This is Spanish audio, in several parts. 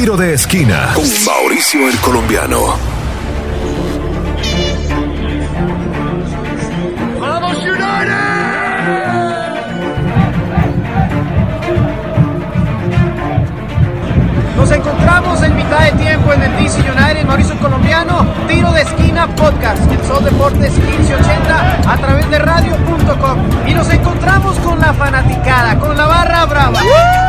Tiro de esquina con Mauricio el Colombiano. Nos encontramos en mitad de tiempo en el DC United, Mauricio el Colombiano, Tiro de Esquina Podcast, el Sol Deportes 1580 a través de radio.com. Y nos encontramos con la fanaticada, con la barra brava. Ladies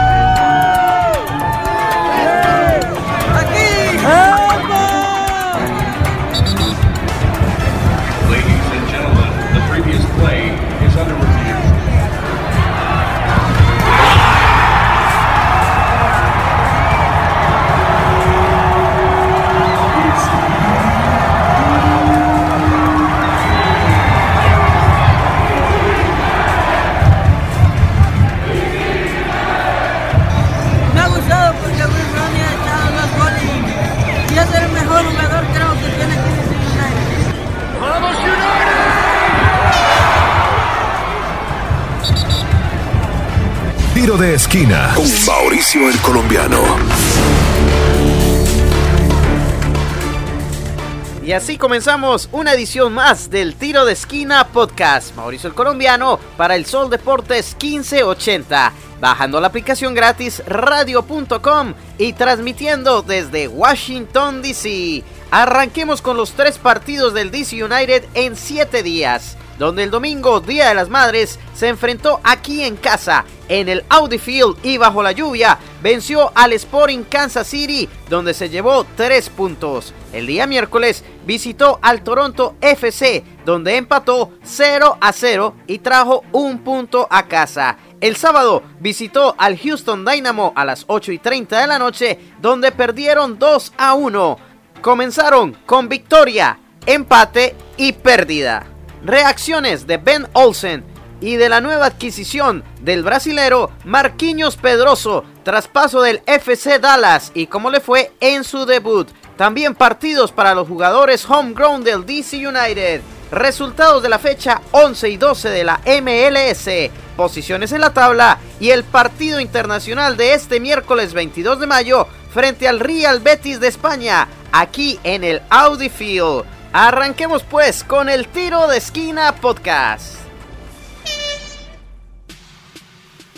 Tiro de esquina con Mauricio el Colombiano. Y así comenzamos una edición más del Tiro de Esquina Podcast. Mauricio el Colombiano para el Sol Deportes 1580. Bajando la aplicación gratis radio.com y transmitiendo desde Washington DC. Arranquemos con los tres partidos del DC United en siete días. Donde el domingo, Día de las Madres, se enfrentó aquí en casa, en el Audi Field y bajo la lluvia, venció al Sporting Kansas City, donde se llevó tres puntos. El día miércoles visitó al Toronto FC, donde empató 0 a 0 y trajo un punto a casa. El sábado visitó al Houston Dynamo a las 8 y 30 de la noche, donde perdieron 2 a 1. Comenzaron con victoria, empate y pérdida. Reacciones de Ben Olsen y de la nueva adquisición del brasilero Marquinhos Pedroso tras paso del FC Dallas y cómo le fue en su debut. También partidos para los jugadores homegrown del DC United. Resultados de la fecha 11 y 12 de la MLS. Posiciones en la tabla y el partido internacional de este miércoles 22 de mayo frente al Real Betis de España, aquí en el Audi Field. Arranquemos pues con el tiro de esquina podcast.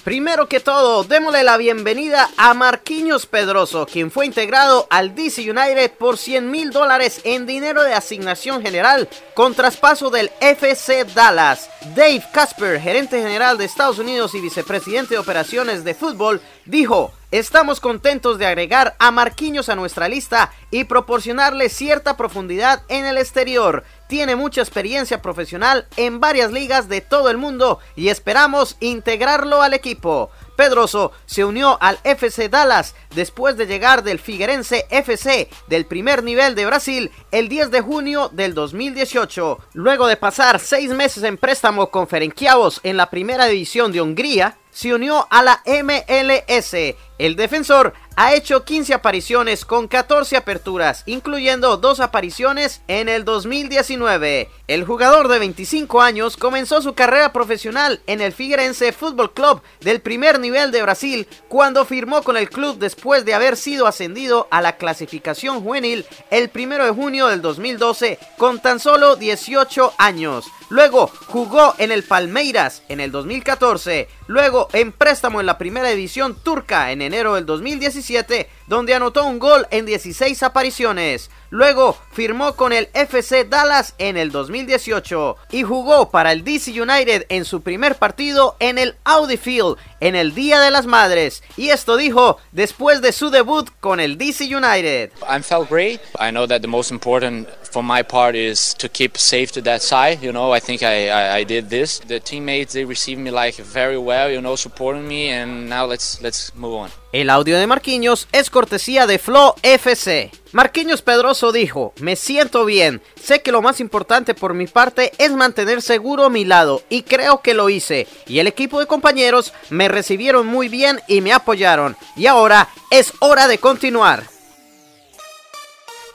Primero que todo, démosle la bienvenida a Marquinhos Pedroso, quien fue integrado al DC United por 100 mil dólares en dinero de asignación general con traspaso del FC Dallas. Dave Casper, gerente general de Estados Unidos y vicepresidente de operaciones de fútbol, dijo, Estamos contentos de agregar a Marquinhos a nuestra lista y proporcionarle cierta profundidad en el exterior. Tiene mucha experiencia profesional en varias ligas de todo el mundo y esperamos integrarlo al equipo. Pedroso se unió al FC Dallas después de llegar del Figueirense FC del primer nivel de Brasil el 10 de junio del 2018. Luego de pasar seis meses en préstamo con Ferencváros en la primera división de Hungría, se unió a la MLS. El defensor ha hecho 15 apariciones con 14 aperturas, incluyendo dos apariciones en el 2019. El jugador de 25 años comenzó su carrera profesional en el Figueirense Fútbol Club del primer nivel de Brasil cuando firmó con el club después de haber sido ascendido a la clasificación juvenil el 1 de junio del 2012 con tan solo 18 años. Luego jugó en el Palmeiras en el 2014, luego en préstamo en la primera división turca en enero del 2017, donde anotó un gol en 16 apariciones. Luego firmó con el FC Dallas en el 2018 y jugó para el DC United en su primer partido en el Audi Field en el Día de las Madres. Y esto dijo después de su debut con el DC United. I felt great. I know that the most important for my part is to keep safe to that side. You know, I think I, I, I did this. The teammates they received me like very well. You know, supporting me, and now let's let's move on. El audio de Marquinhos es cortesía de Flow FC. Marquinhos Pedroso dijo, me siento bien, sé que lo más importante por mi parte es mantener seguro mi lado y creo que lo hice. Y el equipo de compañeros me recibieron muy bien y me apoyaron. Y ahora es hora de continuar.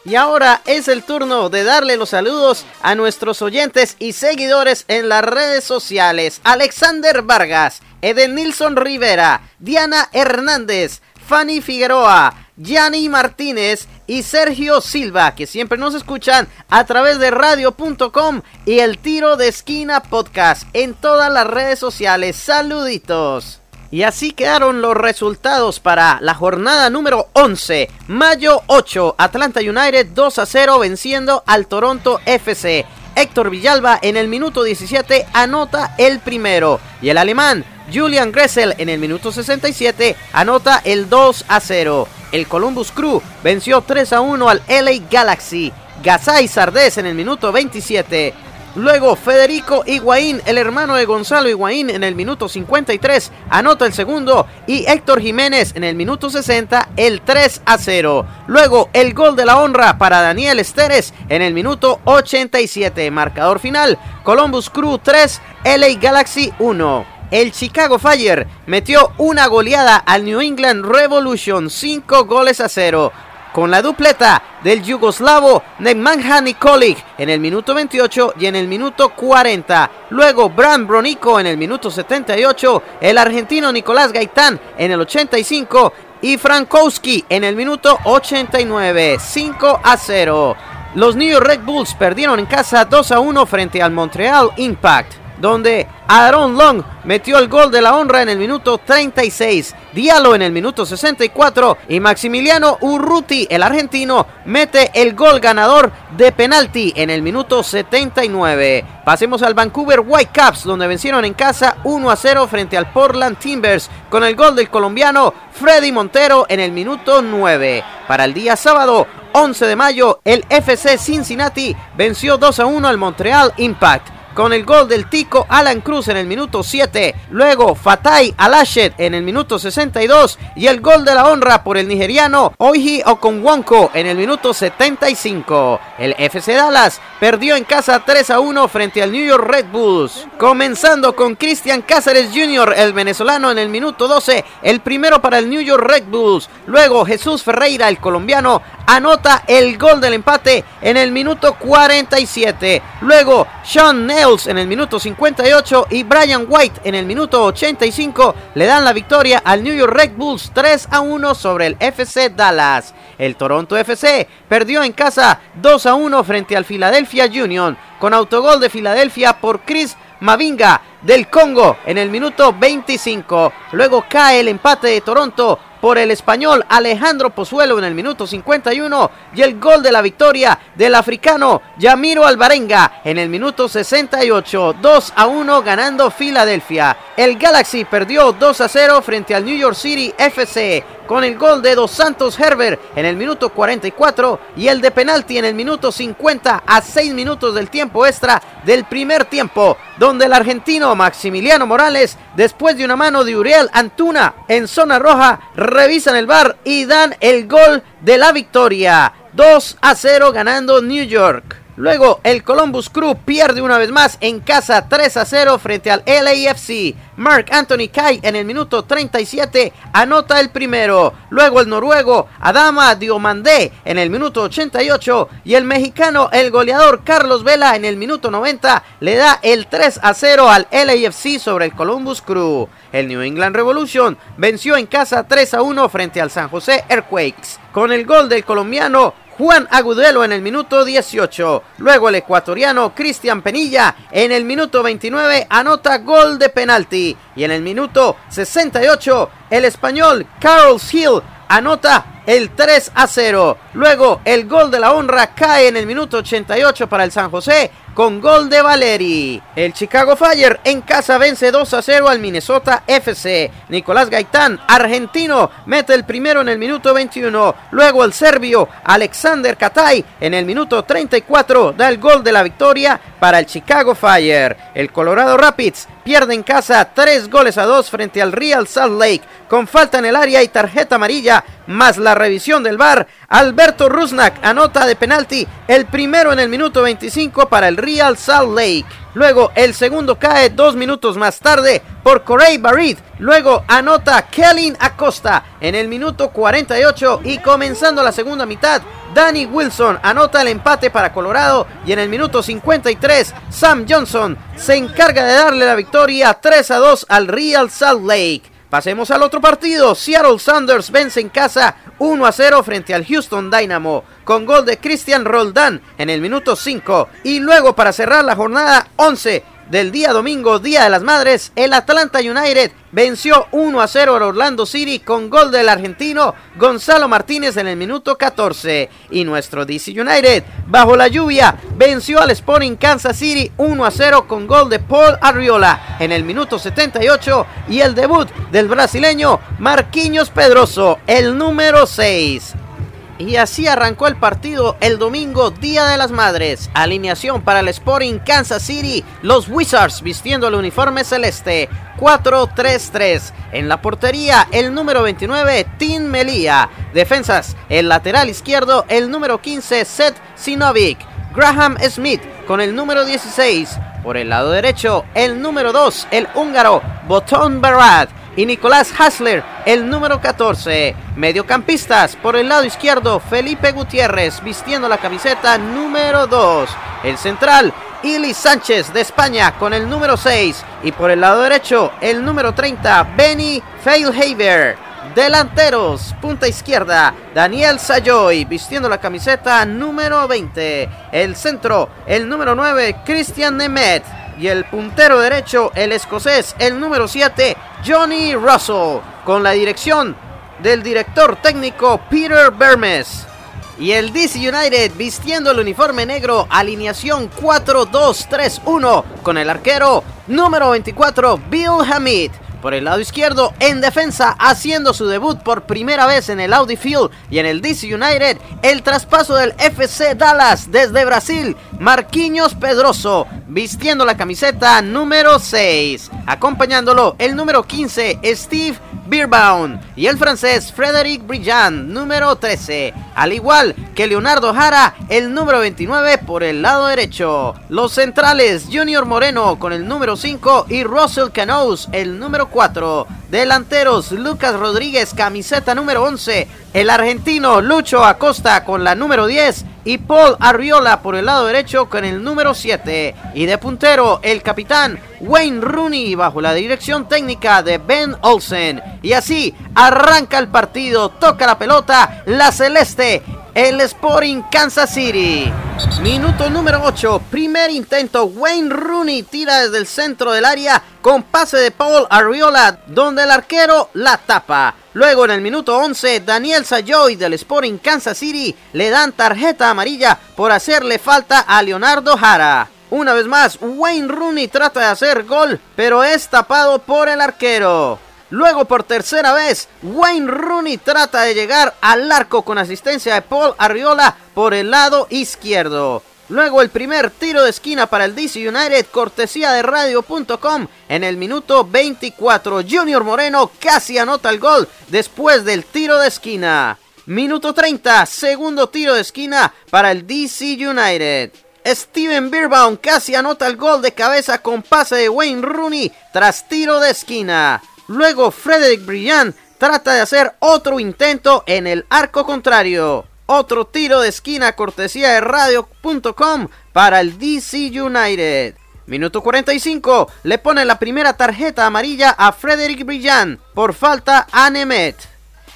Y ahora es el turno de darle los saludos a nuestros oyentes y seguidores en las redes sociales. Alexander Vargas, Eden Nilson Rivera, Diana Hernández, Fanny Figueroa, Gianni Martínez y Sergio Silva, que siempre nos escuchan a través de radio.com y el tiro de esquina podcast en todas las redes sociales. Saluditos. Y así quedaron los resultados para la jornada número 11. Mayo 8, Atlanta United 2 a 0 venciendo al Toronto FC. Héctor Villalba en el minuto 17 anota el primero. Y el alemán Julian Gressel en el minuto 67 anota el 2 a 0. El Columbus Crew venció 3 a 1 al LA Galaxy. Gazay Sardés en el minuto 27 Luego Federico Higuaín, el hermano de Gonzalo Higuaín, en el minuto 53 anota el segundo y Héctor Jiménez en el minuto 60 el 3 a 0. Luego el gol de la honra para Daniel Esteres en el minuto 87. Marcador final Columbus Crew 3, LA Galaxy 1. El Chicago Fire metió una goleada al New England Revolution 5 goles a 0 con la dupleta del yugoslavo Nemanja Nikolic en el minuto 28 y en el minuto 40. Luego Bran Bronico en el minuto 78, el argentino Nicolás Gaitán en el 85 y Frankowski en el minuto 89. 5 a 0. Los New York Red Bulls perdieron en casa 2 a 1 frente al Montreal Impact donde Aaron Long metió el gol de la honra en el minuto 36, Diallo en el minuto 64 y Maximiliano Urruti, el argentino, mete el gol ganador de penalti en el minuto 79. Pasemos al Vancouver Whitecaps, donde vencieron en casa 1 a 0 frente al Portland Timbers con el gol del colombiano Freddy Montero en el minuto 9. Para el día sábado, 11 de mayo, el FC Cincinnati venció 2 a 1 al Montreal Impact con el gol del Tico Alan Cruz en el minuto 7. Luego Fatai Alashet en el minuto 62 y el gol de la honra por el nigeriano Oiji Okonwonko en el minuto 75. El FC Dallas perdió en casa 3 a 1 frente al New York Red Bulls. Comenzando con Cristian Cáceres Jr., el venezolano en el minuto 12, el primero para el New York Red Bulls. Luego Jesús Ferreira, el colombiano, anota el gol del empate en el minuto 47. Luego Sean En el minuto 58 y Brian White en el minuto 85 le dan la victoria al New York Red Bulls 3 a 1 sobre el FC Dallas. El Toronto FC perdió en casa 2 a 1 frente al Philadelphia Union con autogol de Filadelfia por Chris Mavinga del Congo en el minuto 25. Luego cae el empate de Toronto por el español Alejandro Pozuelo en el minuto 51 y el gol de la victoria del africano Yamiro Alvarenga en el minuto 68, 2 a 1 ganando Filadelfia. El Galaxy perdió 2 a 0 frente al New York City FC con el gol de Dos Santos Herbert en el minuto 44 y el de penalti en el minuto 50 a 6 minutos del tiempo extra del primer tiempo, donde el argentino Maximiliano Morales, después de una mano de Uriel Antuna en zona roja, revisan el bar y dan el gol de la victoria. 2 a 0 ganando New York. Luego el Columbus Crew pierde una vez más en casa 3 a 0 frente al LAFC. Mark Anthony Kai en el minuto 37 anota el primero. Luego el noruego Adama Diomandé en el minuto 88 y el mexicano el goleador Carlos Vela en el minuto 90 le da el 3 a 0 al LAFC sobre el Columbus Crew. El New England Revolution venció en casa 3 a 1 frente al San José Earthquakes con el gol del colombiano Juan Agudelo en el minuto 18. Luego el ecuatoriano Cristian Penilla en el minuto 29 anota gol de penalti. Y en el minuto 68 el español Carl Hill anota el 3 a 0. Luego el gol de la honra cae en el minuto 88 para el San José con gol de Valeri. El Chicago Fire en casa vence 2 a 0 al Minnesota FC. Nicolás Gaitán, argentino, mete el primero en el minuto 21. Luego el serbio Alexander Katay en el minuto 34 da el gol de la victoria para el Chicago Fire. El Colorado Rapids pierde en casa 3 goles a 2 frente al Real Salt Lake con falta en el área y tarjeta amarilla más la revisión del VAR. Alberto Rusnak anota de penalti el primero en el minuto 25 para el Real Salt Lake. Luego el segundo cae dos minutos más tarde por Corey Barrit. Luego anota Kellen Acosta en el minuto 48 y comenzando la segunda mitad, Danny Wilson anota el empate para Colorado y en el minuto 53 Sam Johnson se encarga de darle la victoria 3 a 2 al Real Salt Lake. Pasemos al otro partido. Seattle Sanders vence en casa 1 a 0 frente al Houston Dynamo con gol de Christian Roldán en el minuto 5 y luego para cerrar la jornada 11 del día domingo, Día de las Madres, el Atlanta United venció 1 a 0 al Orlando City con gol del argentino Gonzalo Martínez en el minuto 14. Y nuestro DC United, bajo la lluvia, venció al Sporting Kansas City 1 a 0 con gol de Paul Arriola en el minuto 78 y el debut del brasileño Marquinhos Pedroso, el número 6. Y así arrancó el partido el domingo, Día de las Madres. Alineación para el Sporting Kansas City. Los Wizards vistiendo el uniforme celeste. 4-3-3. En la portería, el número 29, Tim Melia. Defensas, el lateral izquierdo, el número 15, Seth Sinovic. Graham Smith con el número 16. Por el lado derecho, el número 2, el húngaro Boton Barat y Nicolás Hasler, el número 14. Mediocampistas, por el lado izquierdo, Felipe Gutiérrez, vistiendo la camiseta número 2. El central, Ili Sánchez de España con el número 6. Y por el lado derecho, el número 30, Benny Feilhaber. Delanteros, punta izquierda, Daniel Sayoy, vistiendo la camiseta número 20. El centro, el número 9, Christian Nemet y el puntero derecho, el escocés, el número 7, Johnny Russell, con la dirección del director técnico Peter Bermes. Y el DC United vistiendo el uniforme negro, alineación 4-2-3-1, con el arquero número 24, Bill Hamid. Por el lado izquierdo, en defensa, haciendo su debut por primera vez en el Audi Field y en el DC United, el traspaso del FC Dallas desde Brasil, Marquinhos Pedroso, vistiendo la camiseta número 6. Acompañándolo, el número 15, Steve Beerbaum y el francés Frédéric Brillant, número 13, al igual que Leonardo Jara, el número 29 por el lado derecho. Los centrales, Junior Moreno con el número 5 y Russell Canoes, el número 4. Delanteros, Lucas Rodríguez, camiseta número 11. El argentino Lucho Acosta con la número 10 y Paul Arriola por el lado derecho con el número 7. Y de puntero, el capitán Wayne Rooney bajo la dirección técnica de Ben Olsen. Y así arranca el partido, toca la pelota, la celeste el Sporting Kansas City. Minuto número 8, primer intento, Wayne Rooney tira desde el centro del área con pase de Paul Arriola, donde el arquero la tapa. Luego en el minuto 11, Daniel Sayoy del Sporting Kansas City le dan tarjeta amarilla por hacerle falta a Leonardo Jara. Una vez más, Wayne Rooney trata de hacer gol, pero es tapado por el arquero. Luego por tercera vez, Wayne Rooney trata de llegar al arco con asistencia de Paul Arriola por el lado izquierdo. Luego el primer tiro de esquina para el DC United, cortesía de radio.com, en el minuto 24. Junior Moreno casi anota el gol después del tiro de esquina. Minuto 30, segundo tiro de esquina para el DC United. Steven Beerbaum casi anota el gol de cabeza con pase de Wayne Rooney tras tiro de esquina. Luego Frederick Brillant trata de hacer otro intento en el arco contrario. Otro tiro de esquina cortesía de radio.com para el DC United. Minuto 45, le pone la primera tarjeta amarilla a Frederick Brillant por falta a Nemet.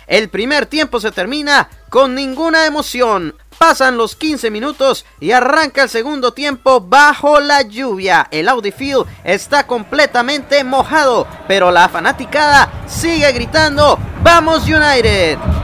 El primer tiempo se termina con ninguna emoción. Pasan los 15 minutos y arranca el segundo tiempo bajo la lluvia. El Audi Field está completamente mojado, pero la fanaticada sigue gritando, ¡Vamos United!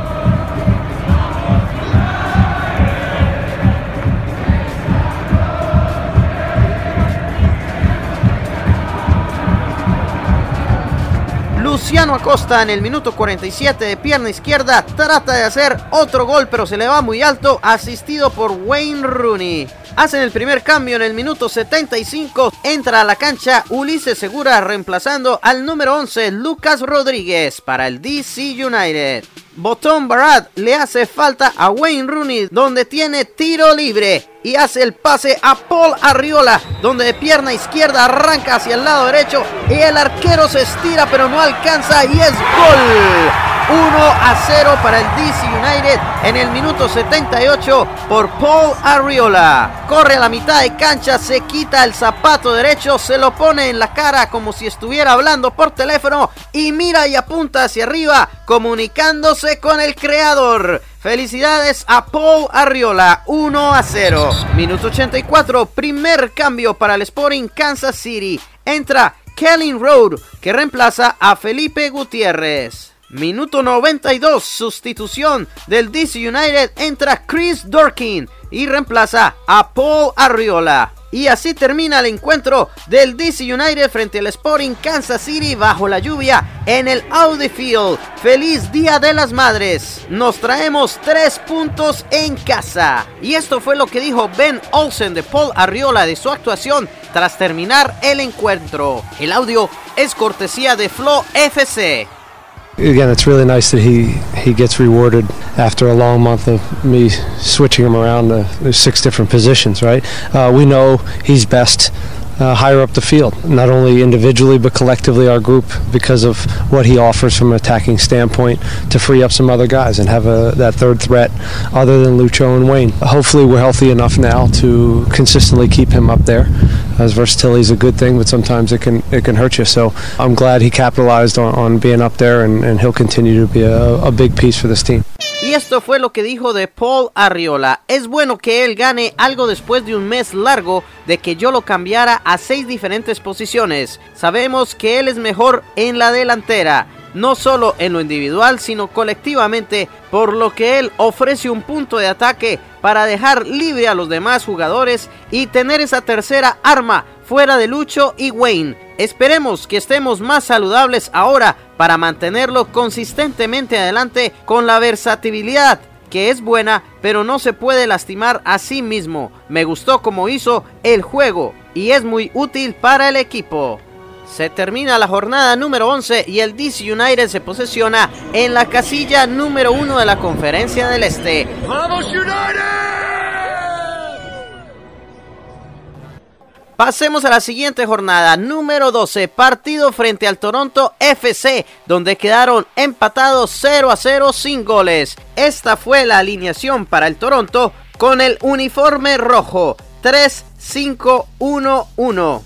Luciano Acosta en el minuto 47 de pierna izquierda trata de hacer otro gol pero se le va muy alto asistido por Wayne Rooney. Hacen el primer cambio en el minuto 75. Entra a la cancha Ulises Segura reemplazando al número 11 Lucas Rodríguez para el DC United. Botón Barat le hace falta a Wayne Rooney donde tiene tiro libre y hace el pase a Paul Arriola donde de pierna izquierda arranca hacia el lado derecho y el arquero se estira pero no alcanza y es gol. 1 a 0 para el DC United en el minuto 78 por Paul Arriola. Corre a la mitad de cancha, se quita el zapato derecho, se lo pone en la cara como si estuviera hablando por teléfono y mira y apunta hacia arriba comunicándose con el creador. Felicidades a Paul Arriola, 1 a 0. Minuto 84, primer cambio para el Sporting Kansas City. Entra Kellen Road, que reemplaza a Felipe Gutiérrez. Minuto 92, sustitución del DC United, entra Chris Dorkin y reemplaza a Paul Arriola. Y así termina el encuentro del DC United frente al Sporting Kansas City bajo la lluvia en el Audi Field. Feliz Día de las Madres. Nos traemos tres puntos en casa. Y esto fue lo que dijo Ben Olsen de Paul Arriola de su actuación tras terminar el encuentro. El audio es cortesía de Flow FC. Again, it's really nice that he, he gets rewarded after a long month of me switching him around to six different positions, right? Uh, we know he's best uh, higher up the field, not only individually but collectively our group because of what he offers from an attacking standpoint to free up some other guys and have a, that third threat other than Lucho and Wayne. Hopefully we're healthy enough now to consistently keep him up there. As versatility is a good thing, but sometimes it can it can hurt you. So I'm glad he capitalized on, being up there, and, he'll continue to be a, a big piece for this team. Y esto fue lo que dijo de Paul Arriola. Es bueno que él gane algo después de un mes largo de que yo lo cambiara a seis diferentes posiciones. Sabemos que él es mejor en la delantera, no solo en lo individual, sino colectivamente, por lo que él ofrece un punto de ataque para dejar libre a los demás jugadores y tener esa tercera arma fuera de Lucho y Wayne. Esperemos que estemos más saludables ahora para mantenerlo consistentemente adelante con la versatilidad que es buena, pero no se puede lastimar a sí mismo. Me gustó como hizo el juego y es muy útil para el equipo. Se termina la jornada número 11 y el DC United se posesiona en la casilla número 1 de la Conferencia del Este. ¡Vamos United! Pasemos a la siguiente jornada, número 12, partido frente al Toronto FC, donde quedaron empatados 0 a 0 sin goles. Esta fue la alineación para el Toronto con el uniforme rojo 3-5-1-1.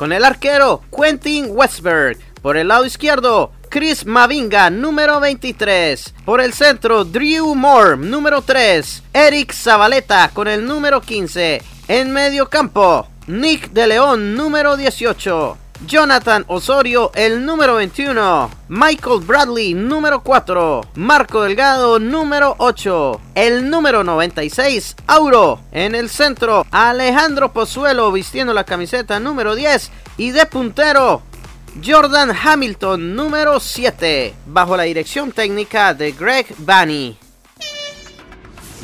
Con el arquero Quentin Westberg. Por el lado izquierdo, Chris Mavinga, número 23. Por el centro, Drew Moore, número 3. Eric Zabaleta con el número 15. En medio campo, Nick de León, número 18. Jonathan Osorio, el número 21. Michael Bradley, número 4. Marco Delgado, número 8. El número 96, Auro. En el centro, Alejandro Pozuelo vistiendo la camiseta número 10. Y de puntero, Jordan Hamilton, número 7. Bajo la dirección técnica de Greg Banney.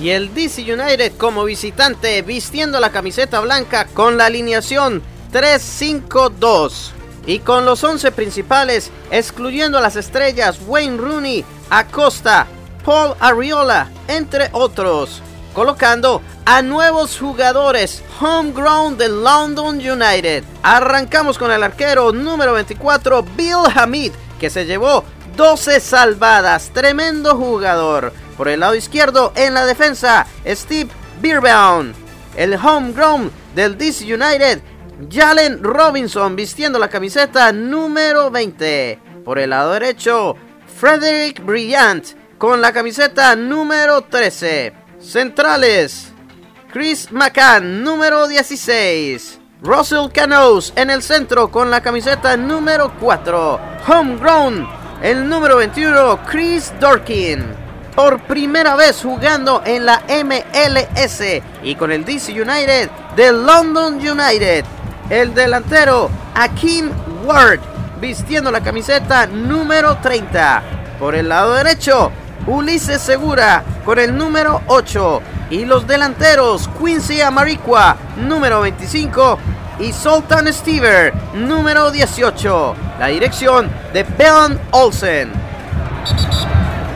Y el DC United como visitante vistiendo la camiseta blanca con la alineación 3-5-2. Y con los 11 principales, excluyendo a las estrellas Wayne Rooney, Acosta, Paul Arriola, entre otros. Colocando a nuevos jugadores homegrown del London United. Arrancamos con el arquero número 24, Bill Hamid, que se llevó 12 salvadas. Tremendo jugador. Por el lado izquierdo, en la defensa, Steve Beerbaum. El homegrown del DC United, Jalen Robinson, vistiendo la camiseta número 20. Por el lado derecho, Frederick Brillant, con la camiseta número 13. Centrales, Chris McCann, número 16. Russell Canoes en el centro con la camiseta número 4. Homegrown, el número 21, Chris Dorkin por primera vez jugando en la MLS y con el DC United de London United. El delantero Akin Ward vistiendo la camiseta número 30. Por el lado derecho, Ulises Segura con el número 8. Y los delanteros Quincy Amaricua número 25 y Sultan Stever número 18. La dirección de Ben Olsen.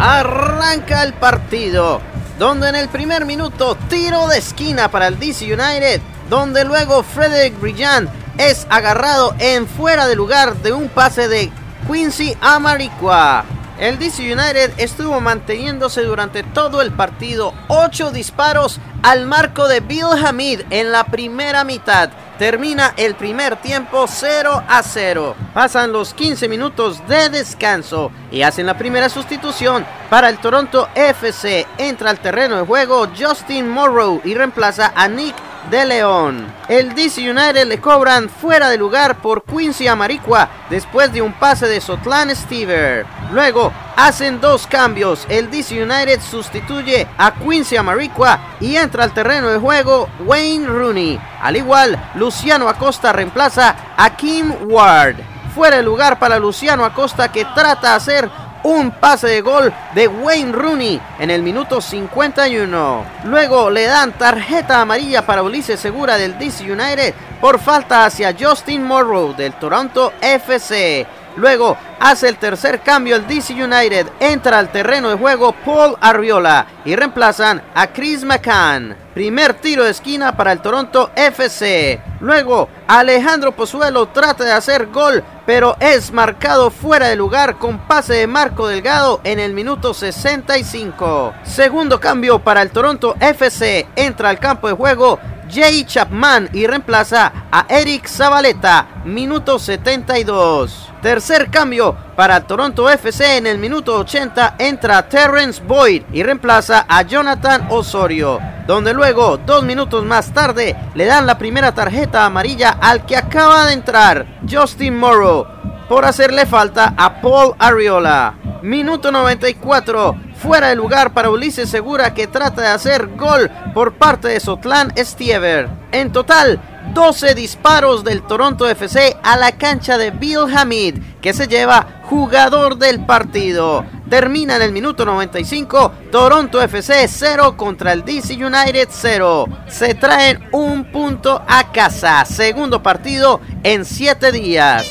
Arranca el partido, donde en el primer minuto tiro de esquina para el DC United, donde luego Frederick Brillant es agarrado en fuera de lugar de un pase de Quincy Amaricua. El DC United estuvo manteniéndose durante todo el partido, 8 disparos al marco de Bill Hamid en la primera mitad. Termina el primer tiempo 0 a 0. Pasan los 15 minutos de descanso y hacen la primera sustitución para el Toronto FC. Entra al terreno de juego Justin Morrow y reemplaza a Nick de León. El DC United le cobran fuera de lugar por Quincy Amaricua después de un pase de Sotlan Stever. Luego hacen dos cambios. El DC United sustituye a Quincy Amaricua y entra al terreno de juego Wayne Rooney. Al igual, Luciano Acosta reemplaza a Kim Ward. Fuera de lugar para Luciano Acosta que trata de hacer un pase de gol de Wayne Rooney en el minuto 51. Luego le dan tarjeta amarilla para Ulises Segura del DC United por falta hacia Justin Morrow del Toronto FC. Luego hace el tercer cambio el DC United, entra al terreno de juego Paul Arriola y reemplazan a Chris McCann. Primer tiro de esquina para el Toronto FC. Luego Alejandro Pozuelo trata de hacer gol, pero es marcado fuera de lugar con pase de Marco Delgado en el minuto 65. Segundo cambio para el Toronto FC, entra al campo de juego Jay Chapman y reemplaza a Eric Zabaleta, minuto 72. Tercer cambio para Toronto FC en el minuto 80 entra Terrence Boyd y reemplaza a Jonathan Osorio, donde luego dos minutos más tarde le dan la primera tarjeta amarilla al que acaba de entrar, Justin Morrow, por hacerle falta a Paul Arriola. Minuto 94, fuera de lugar para Ulises Segura que trata de hacer gol por parte de Sotlán Stiever. En total, 12 disparos del Toronto FC a la cancha de Bill Hamid, que se lleva jugador del partido. Termina en el minuto 95, Toronto FC 0 contra el DC United 0. Se traen un punto a casa, segundo partido en 7 días.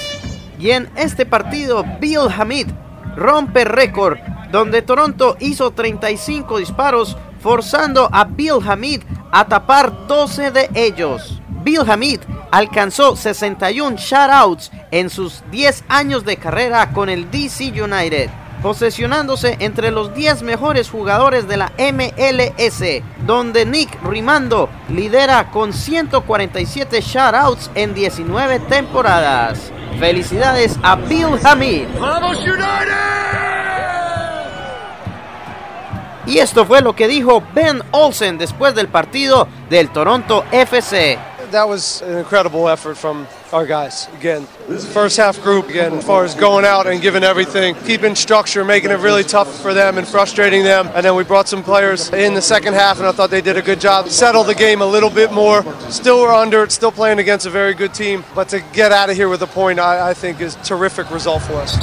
Y en este partido, Bill Hamid rompe récord, donde Toronto hizo 35 disparos, forzando a Bill Hamid a tapar 12 de ellos. Bill Hamid alcanzó 61 shoutouts en sus 10 años de carrera con el DC United, posesionándose entre los 10 mejores jugadores de la MLS, donde Nick Rimando lidera con 147 shoutouts en 19 temporadas. Felicidades a Bill Hamid. Y esto fue lo que dijo Ben Olsen después del partido del Toronto FC. that was an incredible effort from our guys. Again, this first half group, again, as far as going out and giving everything, keeping structure, making it really tough for them and frustrating them. And then we brought some players in the second half, and I thought they did a good job. Settle the game a little bit more. Still we're under it, still playing against a very good team. But to get out of here with a point, I, I think is terrific result for us.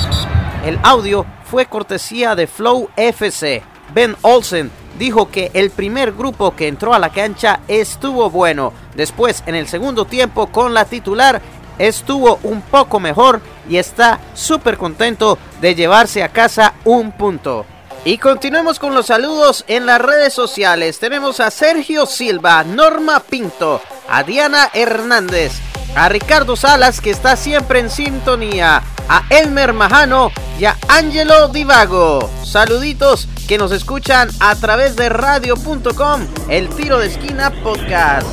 El audio fue cortesía de Flow FC. Ben Olsen dijo que el primer grupo que entró a la cancha estuvo bueno. Después, en el segundo tiempo, con la titular, estuvo un poco mejor y está súper contento de llevarse a casa un punto. Y continuemos con los saludos en las redes sociales. Tenemos a Sergio Silva, Norma Pinto, a Diana Hernández, a Ricardo Salas que está siempre en sintonía, a Elmer Majano y a Angelo Divago. Saluditos que nos escuchan a través de radio.com, el tiro de esquina podcast.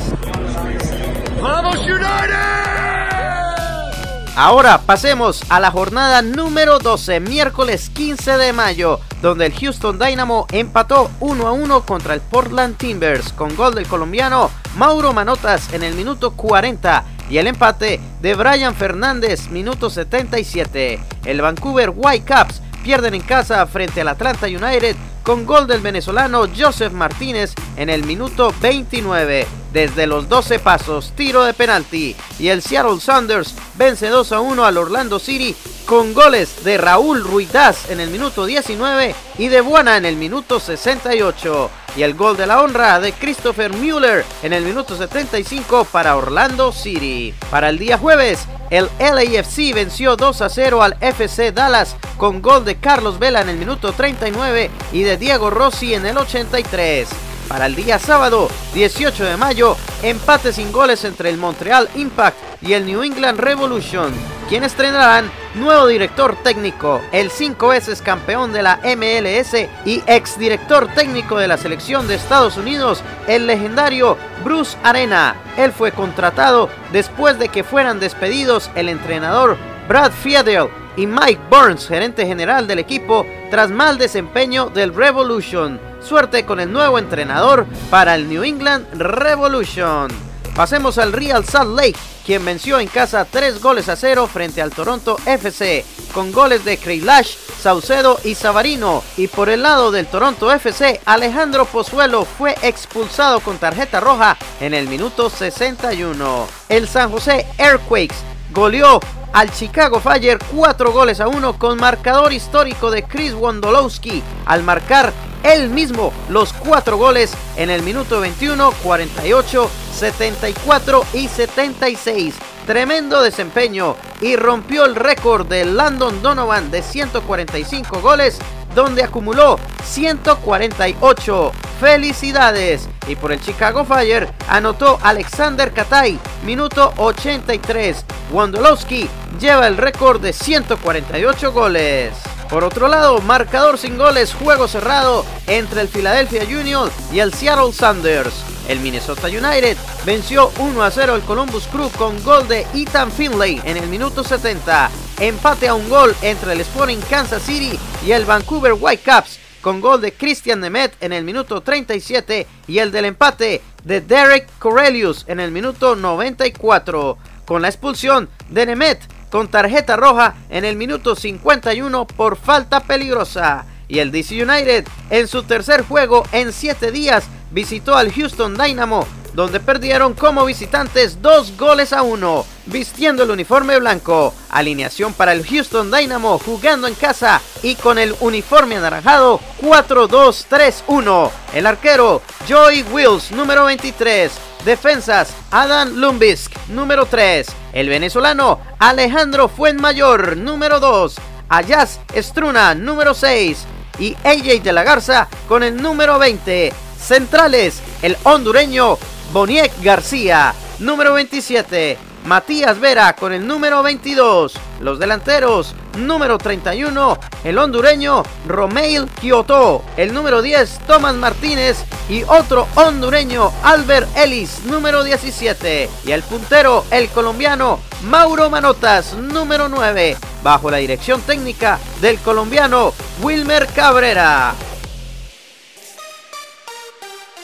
Ahora pasemos a la jornada número 12, miércoles 15 de mayo, donde el Houston Dynamo empató 1 a 1 contra el Portland Timbers con gol del colombiano Mauro Manotas en el minuto 40 y el empate de Brian Fernández minuto 77. El Vancouver Whitecaps pierden en casa frente al Atlanta United con gol del venezolano Joseph Martínez en el minuto 29. Desde los 12 pasos, tiro de penalti. Y el Seattle Sounders vence 2 a 1 al Orlando City con goles de Raúl Ruidaz en el minuto 19 y de Buena en el minuto 68. Y el gol de la honra de Christopher Mueller en el minuto 75 para Orlando City. Para el día jueves, el LAFC venció 2 a 0 al FC Dallas con gol de Carlos Vela en el minuto 39 y de Diego Rossi en el 83. Para el día sábado 18 de mayo, empate sin goles entre el Montreal Impact y el New England Revolution, quienes estrenarán nuevo director técnico, el cinco veces campeón de la MLS y exdirector técnico de la selección de Estados Unidos, el legendario Bruce Arena. Él fue contratado después de que fueran despedidos el entrenador Brad Fiedel y Mike Burns, gerente general del equipo, tras mal desempeño del Revolution. Suerte con el nuevo entrenador para el New England Revolution. Pasemos al Real Salt Lake, quien venció en casa 3 goles a 0 frente al Toronto FC, con goles de Kreilash, Saucedo y Savarino. Y por el lado del Toronto FC, Alejandro Pozuelo fue expulsado con tarjeta roja en el minuto 61. El San José Earthquakes goleó al Chicago Fire 4 goles a 1 con marcador histórico de Chris Wondolowski al marcar él mismo los 4 goles en el minuto 21, 48, 74 y 76. Tremendo desempeño y rompió el récord de Landon Donovan de 145 goles donde acumuló 148. Felicidades. Y por el Chicago Fire anotó Alexander Katay, minuto 83. Wondolowski lleva el récord de 148 goles. Por otro lado, marcador sin goles, juego cerrado entre el Philadelphia Union y el Seattle Sounders. El Minnesota United venció 1 a 0 el Columbus Crew con gol de Ethan Finlay en el minuto 70. Empate a un gol entre el Sporting Kansas City y el Vancouver Whitecaps con gol de Christian Nemet en el minuto 37 y el del empate de Derek Corelius en el minuto 94. Con la expulsión de Nemet con tarjeta roja en el minuto 51 por falta peligrosa. Y el DC United en su tercer juego en 7 días visitó al Houston Dynamo donde perdieron como visitantes dos goles a uno, vistiendo el uniforme blanco. Alineación para el Houston Dynamo jugando en casa y con el uniforme anaranjado 4-2-3-1. El arquero Joy Wills, número 23. Defensas Adam Lumbisk, número 3. El venezolano Alejandro Fuenmayor, número 2. Ayaz Estruna, número 6. Y AJ de la Garza con el número 20. Centrales, el hondureño Boniek García, número 27. Matías Vera con el número 22. Los delanteros, número 31, el hondureño Romeil Kioto. El número 10, Tomás Martínez. Y otro hondureño, Albert Ellis, número 17. Y el puntero, el colombiano Mauro Manotas, número 9. Bajo la dirección técnica del colombiano Wilmer Cabrera.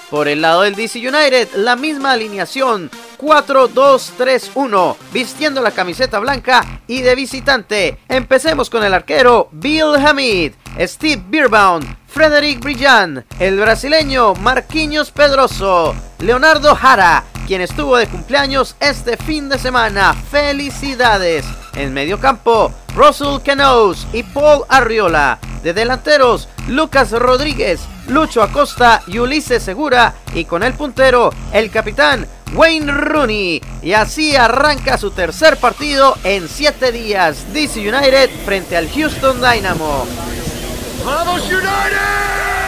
Por el lado del DC United, la misma alineación. 4-2-3-1, vistiendo la camiseta blanca y de visitante. Empecemos con el arquero Bill Hamid, Steve Beerbaum, Frederick Brillant, el brasileño Marquinhos Pedroso, Leonardo Jara, quien estuvo de cumpleaños este fin de semana. ¡Felicidades! En medio campo, Russell Canoes y Paul Arriola. De delanteros, Lucas Rodríguez, Lucho Acosta y Ulises Segura. Y con el puntero, el capitán Wayne Rooney. Y así arranca su tercer partido en 7 días. DC United frente al Houston Dynamo. ¡Vamos United!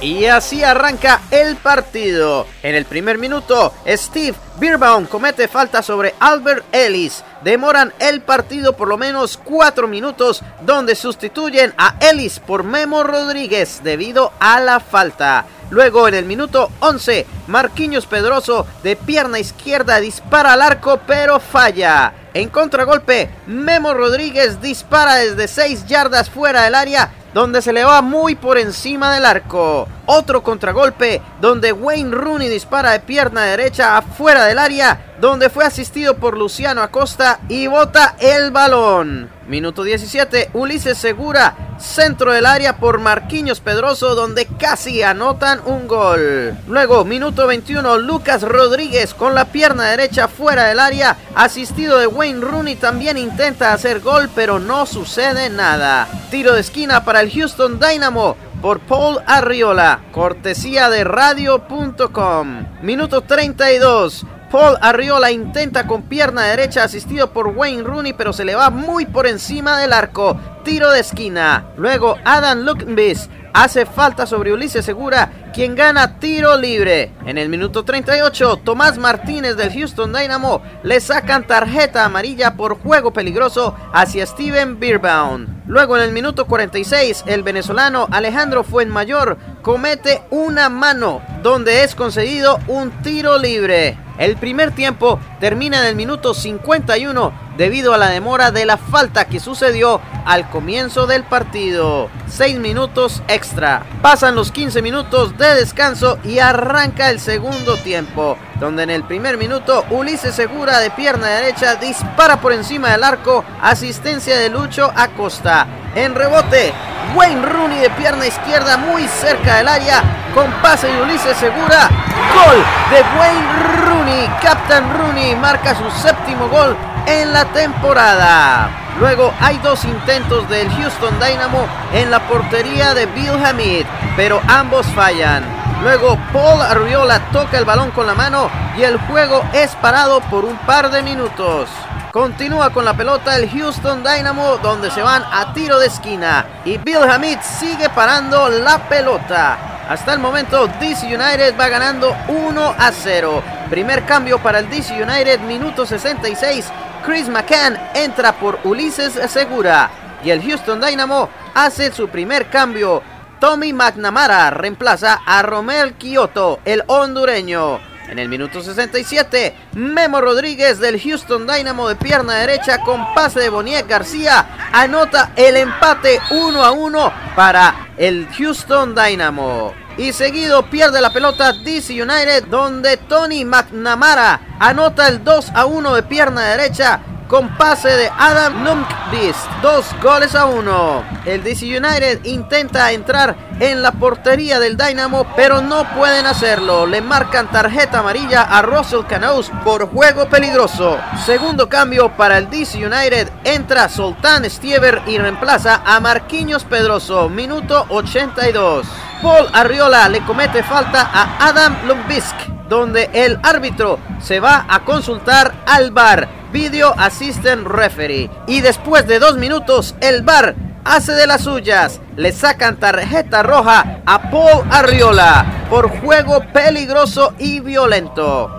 Y así arranca el partido. En el primer minuto, Steve Beerbaum comete falta sobre Albert Ellis. Demoran el partido por lo menos 4 minutos donde sustituyen a Ellis por Memo Rodríguez debido a la falta. Luego en el minuto 11, Marquinhos Pedroso de pierna izquierda dispara al arco pero falla. En contragolpe, Memo Rodríguez dispara desde 6 yardas fuera del área donde se le va muy por encima del arco. Otro contragolpe donde Wayne Rooney dispara de pierna derecha afuera del área, donde fue asistido por Luciano Acosta y bota el balón. Minuto 17, Ulises Segura, centro del área por Marquinhos Pedroso, donde casi anotan un gol. Luego, minuto 21, Lucas Rodríguez con la pierna derecha fuera del área, asistido de Wayne Rooney, también intenta hacer gol, pero no sucede nada. Tiro de esquina para el Houston Dynamo por Paul Arriola, cortesía de radio.com. Minuto 32. Paul Arriola intenta con pierna derecha asistido por Wayne Rooney, pero se le va muy por encima del arco. Tiro de esquina. Luego Adam Luknbis hace falta sobre Ulises Segura, quien gana tiro libre. En el minuto 38, Tomás Martínez del Houston Dynamo le sacan tarjeta amarilla por juego peligroso hacia Steven Beerbaum. Luego en el minuto 46, el venezolano Alejandro Fuenmayor comete una mano donde es concedido un tiro libre. El primer tiempo termina en el minuto 51 debido a la demora de la falta que sucedió al comienzo del partido. 6 minutos extra. Pasan los 15 minutos de descanso y arranca el segundo tiempo, donde en el primer minuto Ulises Segura de pierna derecha dispara por encima del arco, asistencia de Lucho Acosta. En rebote, Wayne Rooney de pierna izquierda muy cerca del área, con pase de Ulises Segura. Gol de Wayne Rooney. Captain Rooney marca su séptimo gol en la temporada. Luego hay dos intentos del Houston Dynamo en la portería de Bill Hamid, pero ambos fallan. Luego Paul Arriola toca el balón con la mano y el juego es parado por un par de minutos. Continúa con la pelota el Houston Dynamo donde se van a tiro de esquina y Bill Hamid sigue parando la pelota. Hasta el momento DC United va ganando 1 a 0. Primer cambio para el DC United, minuto 66. Chris McCann entra por Ulises Segura y el Houston Dynamo hace su primer cambio. Tommy McNamara reemplaza a Romel Kioto, el hondureño. En el minuto 67, Memo Rodríguez del Houston Dynamo de pierna derecha con pase de Boniek García anota el empate 1 a 1 para el Houston Dynamo. Y seguido pierde la pelota DC United donde Tony McNamara anota el 2 a 1 de pierna derecha con pase de Adam Numpkvist. Dos goles a uno. El DC United intenta entrar en la portería del Dynamo, pero no pueden hacerlo. Le marcan tarjeta amarilla a Russell Canoes por juego peligroso. Segundo cambio para el DC United. Entra Sultan Stieber y reemplaza a Marquinhos Pedroso. Minuto 82. Paul Arriola le comete falta a Adam Lumbisk, donde el árbitro se va a consultar al bar. Video Assistant Referee. Y después de dos minutos, el bar hace de las suyas. Le sacan tarjeta roja a Paul Arriola por juego peligroso y violento.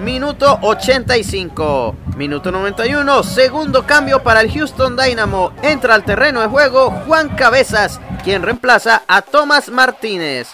Minuto 85. Minuto 91. Segundo cambio para el Houston Dynamo. Entra al terreno de juego Juan Cabezas, quien reemplaza a Thomas Martínez.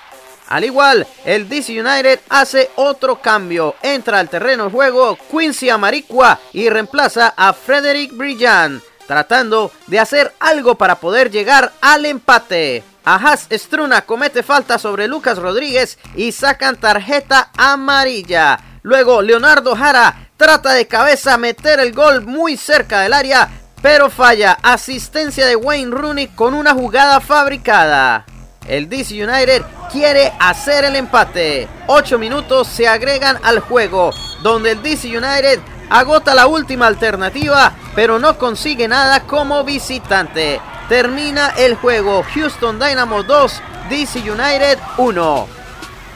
Al igual, el DC United hace otro cambio. Entra al terreno de juego Quincy Amaricua y reemplaza a Frederick Brillant, tratando de hacer algo para poder llegar al empate. Ajas Struna comete falta sobre Lucas Rodríguez y sacan tarjeta amarilla. Luego Leonardo Jara trata de cabeza meter el gol muy cerca del área, pero falla. Asistencia de Wayne Rooney con una jugada fabricada. El DC United quiere hacer el empate. Ocho minutos se agregan al juego, donde el DC United agota la última alternativa, pero no consigue nada como visitante. Termina el juego Houston Dynamo 2, DC United 1.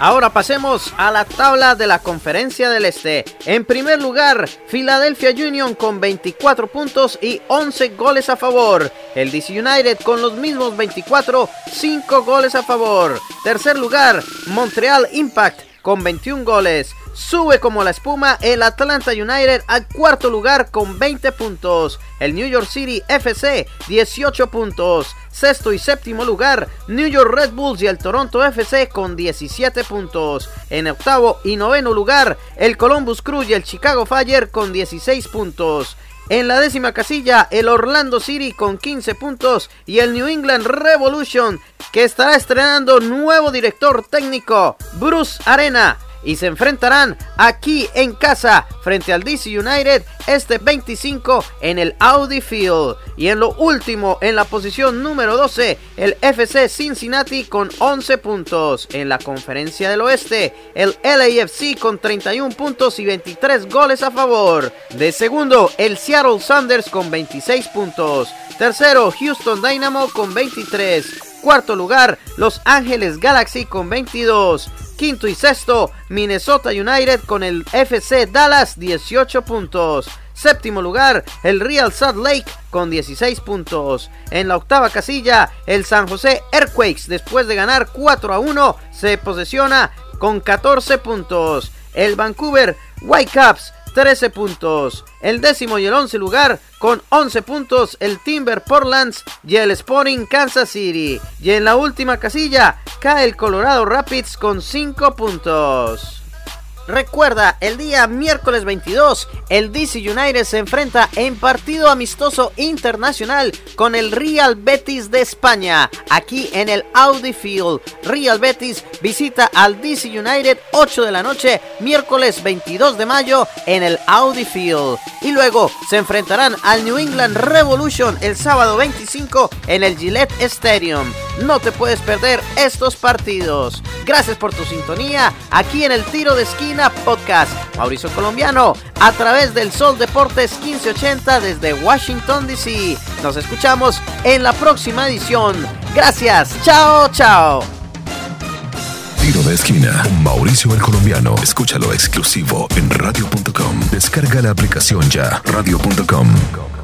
Ahora pasemos a la tabla de la Conferencia del Este. En primer lugar, Philadelphia Union con 24 puntos y 11 goles a favor. El DC United con los mismos 24, 5 goles a favor. Tercer lugar, Montreal Impact con 21 goles. Sube como la espuma el Atlanta United al cuarto lugar con 20 puntos. El New York City FC 18 puntos. Sexto y séptimo lugar, New York Red Bulls y el Toronto FC con 17 puntos. En octavo y noveno lugar, el Columbus Crew y el Chicago Fire con 16 puntos. En la décima casilla, el Orlando City con 15 puntos y el New England Revolution que estará estrenando nuevo director técnico, Bruce Arena y se enfrentarán aquí en casa frente al DC United este 25 en el Audi Field. Y en lo último, en la posición número 12, el FC Cincinnati con 11 puntos. En la conferencia del oeste, el LAFC con 31 puntos y 23 goles a favor. De segundo, el Seattle Sanders con 26 puntos. Tercero, Houston Dynamo con 23. Cuarto lugar, Los Ángeles Galaxy con 22. Quinto y sexto, Minnesota United con el FC Dallas 18 puntos. Séptimo lugar, el Real Salt Lake con 16 puntos. En la octava casilla, el San José Earthquakes, después de ganar 4 a 1, se posesiona con 14 puntos. El Vancouver Whitecaps 13 puntos. El décimo y el once lugar con 11 puntos el Timber Portlands y el Sporting Kansas City. Y en la última casilla cae el Colorado Rapids con 5 puntos. Recuerda, el día miércoles 22, el DC United se enfrenta en partido amistoso internacional con el Real Betis de España, aquí en el Audi Field. Real Betis visita al DC United 8 de la noche, miércoles 22 de mayo en el Audi Field. Y luego se enfrentarán al New England Revolution el sábado 25 en el Gillette Stadium. No te puedes perder estos partidos. Gracias por tu sintonía aquí en el Tiro de Esquina Podcast. Mauricio Colombiano a través del Sol Deportes 1580 desde Washington DC. Nos escuchamos en la próxima edición. Gracias. Chao, chao. Tiro de esquina Mauricio el Colombiano. Escúchalo exclusivo en radio.com. Descarga la aplicación ya. Radio.com.